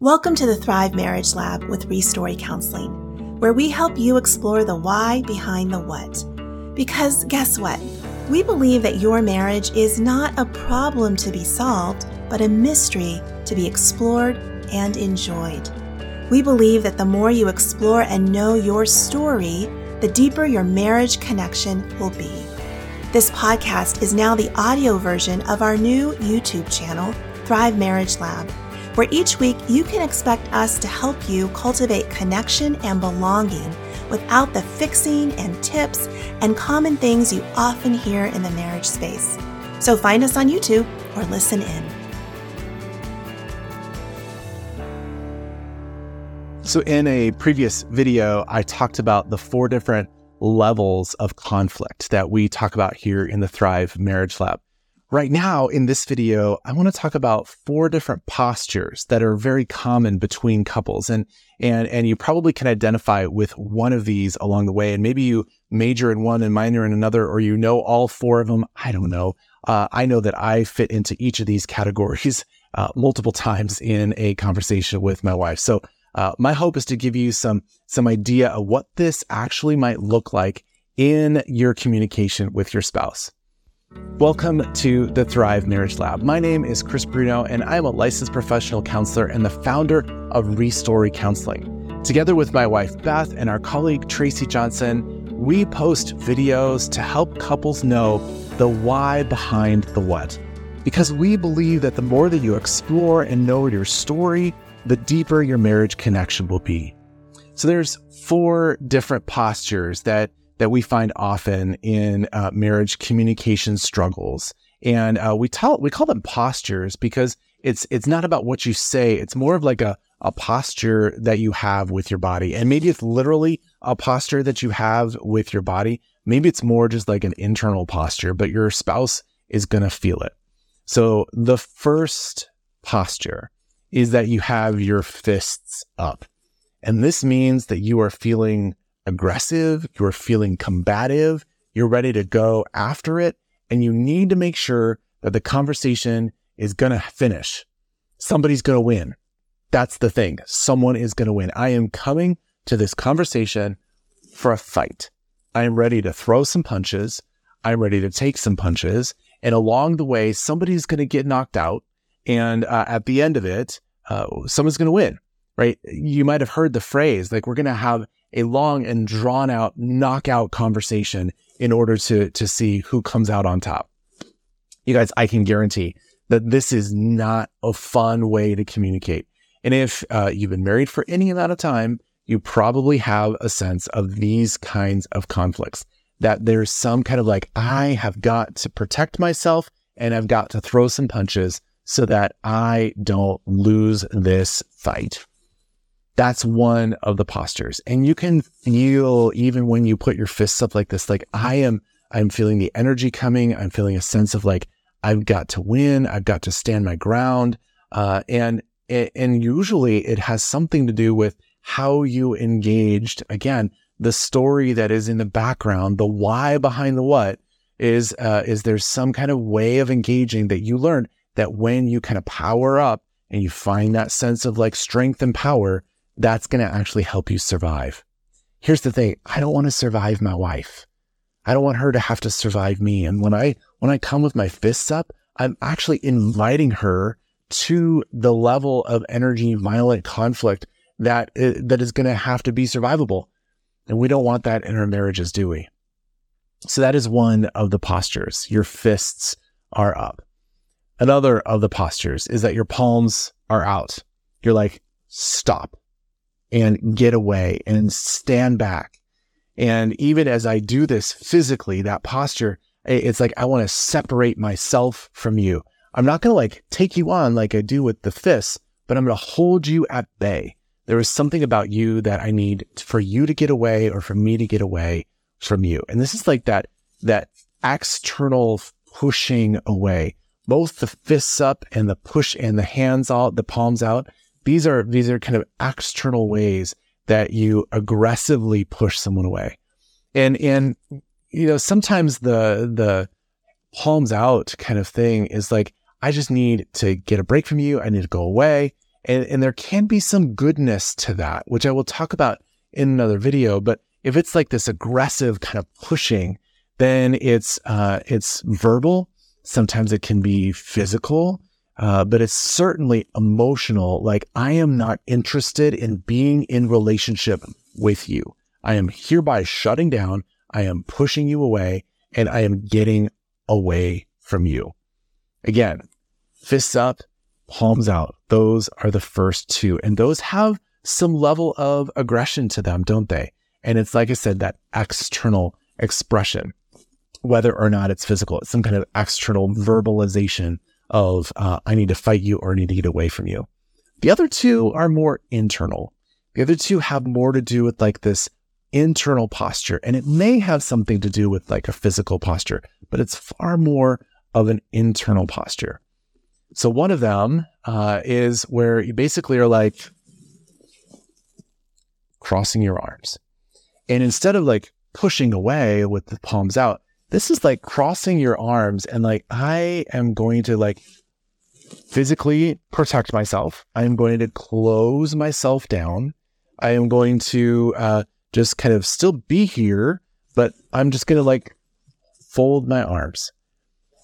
Welcome to the Thrive Marriage Lab with Restory Counseling, where we help you explore the why behind the what. Because guess what? We believe that your marriage is not a problem to be solved, but a mystery to be explored and enjoyed. We believe that the more you explore and know your story, the deeper your marriage connection will be. This podcast is now the audio version of our new YouTube channel, Thrive Marriage Lab where each week you can expect us to help you cultivate connection and belonging without the fixing and tips and common things you often hear in the marriage space. So find us on YouTube or listen in. So, in a previous video, I talked about the four different levels of conflict that we talk about here in the Thrive Marriage Lab. Right now, in this video, I want to talk about four different postures that are very common between couples. And, and, and you probably can identify with one of these along the way. And maybe you major in one and minor in another, or you know all four of them. I don't know. Uh, I know that I fit into each of these categories uh, multiple times in a conversation with my wife. So, uh, my hope is to give you some, some idea of what this actually might look like in your communication with your spouse. Welcome to the Thrive Marriage Lab. My name is Chris Bruno, and I'm a licensed professional counselor and the founder of Restory Counseling. Together with my wife Beth and our colleague Tracy Johnson, we post videos to help couples know the why behind the what. Because we believe that the more that you explore and know your story, the deeper your marriage connection will be. So there's four different postures that that we find often in uh, marriage communication struggles. And uh, we tell we call them postures because it's it's not about what you say. It's more of like a a posture that you have with your body. And maybe it's literally a posture that you have with your body. Maybe it's more just like an internal posture, but your spouse is going to feel it. So the first posture is that you have your fists up. And this means that you are feeling aggressive, you're feeling combative, you're ready to go after it, and you need to make sure that the conversation is going to finish. Somebody's going to win. That's the thing. Someone is going to win. I am coming to this conversation for a fight. I am ready to throw some punches. I'm ready to take some punches. And along the way, somebody's going to get knocked out. And uh, at the end of it, uh, someone's going to win, right? You might have heard the phrase like, we're going to have a long and drawn out knockout conversation in order to, to see who comes out on top. You guys, I can guarantee that this is not a fun way to communicate. And if uh, you've been married for any amount of time, you probably have a sense of these kinds of conflicts that there's some kind of like, I have got to protect myself and I've got to throw some punches so that I don't lose this fight. That's one of the postures. And you can feel even when you put your fists up like this, like I am, I'm feeling the energy coming. I'm feeling a sense of like, I've got to win. I've got to stand my ground. Uh, and, and usually it has something to do with how you engaged. Again, the story that is in the background, the why behind the what is, uh, is there's some kind of way of engaging that you learned that when you kind of power up and you find that sense of like strength and power, that's going to actually help you survive. Here's the thing. I don't want to survive my wife. I don't want her to have to survive me. And when I, when I come with my fists up, I'm actually inviting her to the level of energy, violent conflict that, uh, that is going to have to be survivable. And we don't want that in our marriages, do we? So that is one of the postures. Your fists are up. Another of the postures is that your palms are out. You're like, stop and get away and stand back. And even as I do this physically, that posture, it's like I want to separate myself from you. I'm not going to like take you on like I do with the fists, but I'm going to hold you at bay. There is something about you that I need for you to get away or for me to get away from you. And this is like that, that external pushing away, both the fists up and the push and the hands out, the palms out these are these are kind of external ways that you aggressively push someone away. And and you know, sometimes the the palms out kind of thing is like, I just need to get a break from you. I need to go away. And, and there can be some goodness to that, which I will talk about in another video. But if it's like this aggressive kind of pushing, then it's uh, it's verbal. Sometimes it can be physical, uh, but it's certainly emotional. Like I am not interested in being in relationship with you. I am hereby shutting down. I am pushing you away, and I am getting away from you. Again, fists up, palms out. Those are the first two, and those have some level of aggression to them, don't they? And it's like I said, that external expression, whether or not it's physical, it's some kind of external verbalization of, uh, I need to fight you or I need to get away from you. The other two are more internal. The other two have more to do with like this internal posture, and it may have something to do with like a physical posture, but it's far more of an internal posture. So one of them uh, is where you basically are like crossing your arms. And instead of like pushing away with the palms out, this is like crossing your arms and like, I am going to like physically protect myself. I am going to close myself down. I am going to uh, just kind of still be here, but I'm just going to like fold my arms.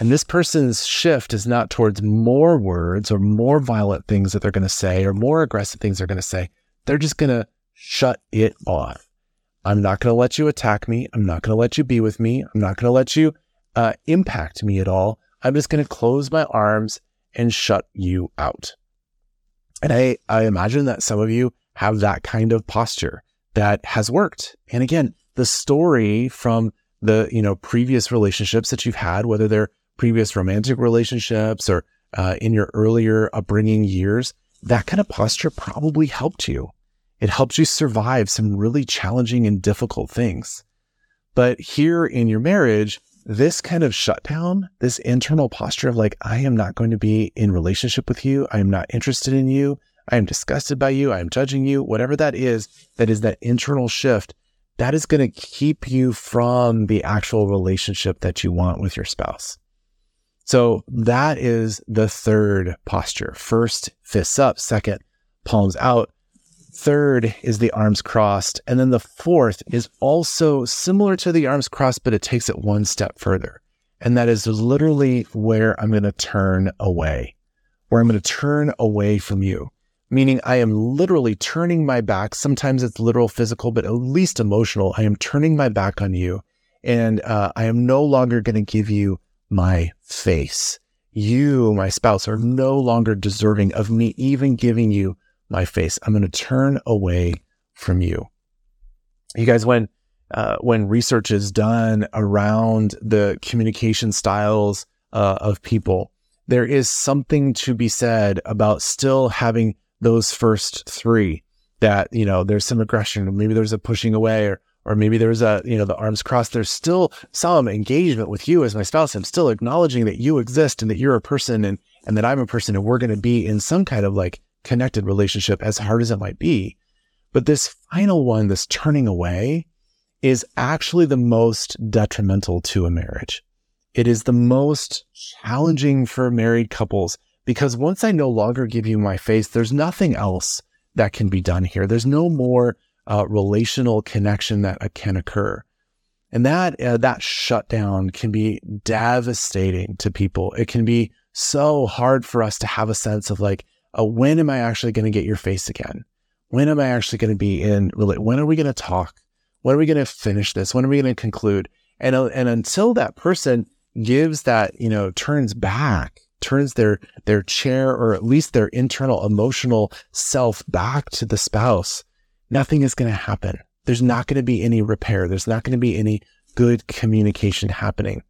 And this person's shift is not towards more words or more violent things that they're going to say or more aggressive things they're going to say. They're just going to shut it off. I'm not going to let you attack me. I'm not going to let you be with me. I'm not going to let you uh, impact me at all. I'm just going to close my arms and shut you out. And I, I imagine that some of you have that kind of posture that has worked. And again, the story from the, you know, previous relationships that you've had, whether they're previous romantic relationships or uh, in your earlier upbringing years, that kind of posture probably helped you. It helps you survive some really challenging and difficult things. But here in your marriage, this kind of shutdown, this internal posture of like, I am not going to be in relationship with you. I am not interested in you. I am disgusted by you. I am judging you. Whatever that is, that is that internal shift that is going to keep you from the actual relationship that you want with your spouse. So that is the third posture. First, fists up. Second, palms out. Third is the arms crossed. And then the fourth is also similar to the arms crossed, but it takes it one step further. And that is literally where I'm going to turn away, where I'm going to turn away from you, meaning I am literally turning my back. Sometimes it's literal physical, but at least emotional. I am turning my back on you and uh, I am no longer going to give you my face. You, my spouse, are no longer deserving of me even giving you my face. I'm going to turn away from you. You guys, when uh, when research is done around the communication styles uh, of people, there is something to be said about still having those first three. That you know, there's some aggression, or maybe there's a pushing away, or or maybe there's a you know the arms crossed. There's still some engagement with you as my spouse. I'm still acknowledging that you exist and that you're a person and and that I'm a person, and we're going to be in some kind of like connected relationship, as hard as it might be. But this final one, this turning away, is actually the most detrimental to a marriage. It is the most challenging for married couples because once I no longer give you my face, there's nothing else that can be done here. There's no more uh, relational connection that uh, can occur. And that, uh, that shutdown can be devastating to people. It can be so hard for us to have a sense of like, uh, when am I actually going to get your face again? When am I actually going to be in? When are we going to talk? When are we going to finish this? When are we going to conclude? And uh, and until that person gives that, you know, turns back, turns their their chair or at least their internal emotional self back to the spouse, nothing is going to happen. There's not going to be any repair. There's not going to be any good communication happening.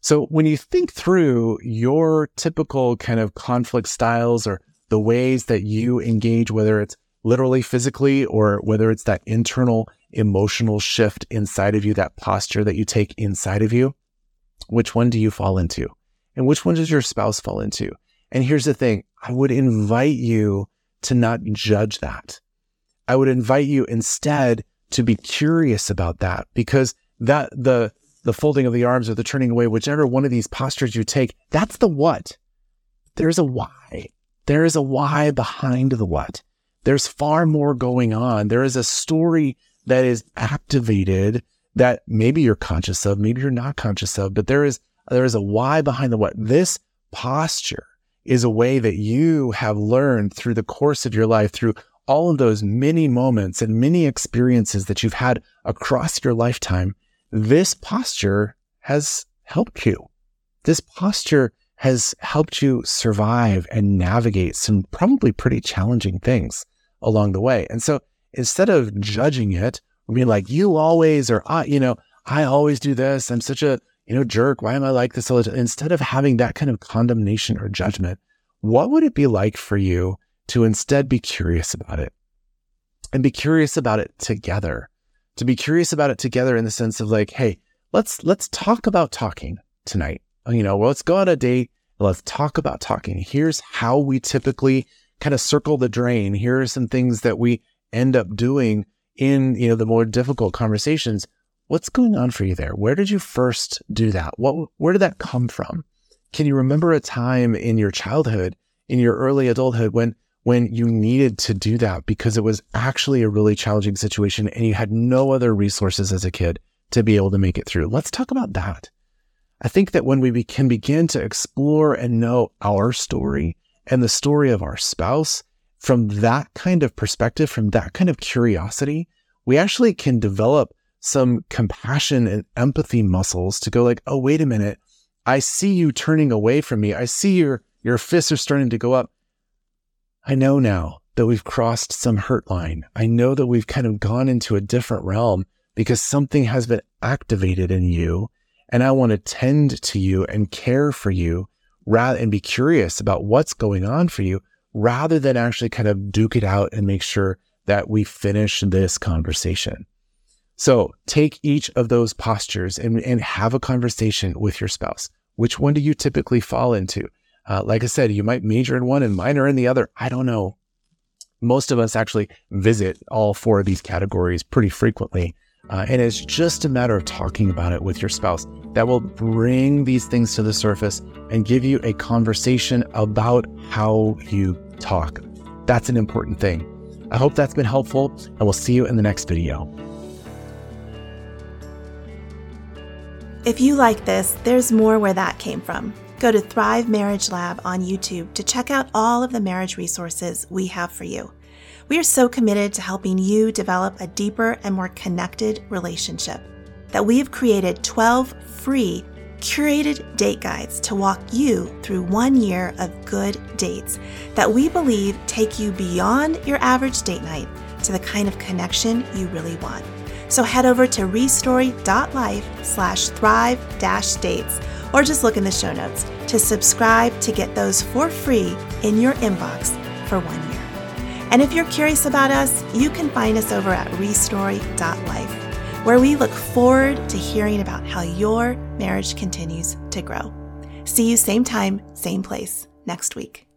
So when you think through your typical kind of conflict styles or the ways that you engage, whether it's literally physically or whether it's that internal emotional shift inside of you, that posture that you take inside of you, which one do you fall into? And which one does your spouse fall into? And here's the thing. I would invite you to not judge that. I would invite you instead to be curious about that because that the the folding of the arms or the turning away, whichever one of these postures you take, that's the what. There's a why. There is a why behind the what. There's far more going on. There is a story that is activated that maybe you're conscious of, maybe you're not conscious of, but there is there is a why behind the what. This posture is a way that you have learned through the course of your life, through all of those many moments and many experiences that you've had across your lifetime. This posture has helped you. This posture has helped you survive and navigate some probably pretty challenging things along the way. And so instead of judging it, I mean, like you always, or I, you know, I always do this. I'm such a, you know, jerk. Why am I like this? Instead of having that kind of condemnation or judgment, what would it be like for you to instead be curious about it and be curious about it together? To be curious about it together in the sense of like, hey, let's let's talk about talking tonight. You know, well, let's go on a date. Let's talk about talking. Here's how we typically kind of circle the drain. Here are some things that we end up doing in, you know, the more difficult conversations. What's going on for you there? Where did you first do that? What, where did that come from? Can you remember a time in your childhood, in your early adulthood when, when you needed to do that because it was actually a really challenging situation and you had no other resources as a kid to be able to make it through? Let's talk about that. I think that when we can begin to explore and know our story and the story of our spouse from that kind of perspective, from that kind of curiosity, we actually can develop some compassion and empathy muscles to go like, oh, wait a minute. I see you turning away from me. I see your, your fists are starting to go up. I know now that we've crossed some hurt line. I know that we've kind of gone into a different realm because something has been activated in you. And I want to tend to you and care for you rather and be curious about what's going on for you rather than actually kind of duke it out and make sure that we finish this conversation. So take each of those postures and, and have a conversation with your spouse. Which one do you typically fall into? Uh, like I said, you might major in one and minor in the other. I don't know. Most of us actually visit all four of these categories pretty frequently. Uh, and it's just a matter of talking about it with your spouse that will bring these things to the surface and give you a conversation about how you talk. That's an important thing. I hope that's been helpful, and we'll see you in the next video. If you like this, there's more where that came from. Go to Thrive Marriage Lab on YouTube to check out all of the marriage resources we have for you. We are so committed to helping you develop a deeper and more connected relationship that we have created 12 free curated date guides to walk you through one year of good dates that we believe take you beyond your average date night to the kind of connection you really want. So head over to restory.life slash thrive dash dates or just look in the show notes to subscribe to get those for free in your inbox for one year. And if you're curious about us, you can find us over at restory.life where we look forward to hearing about how your marriage continues to grow. See you same time, same place next week.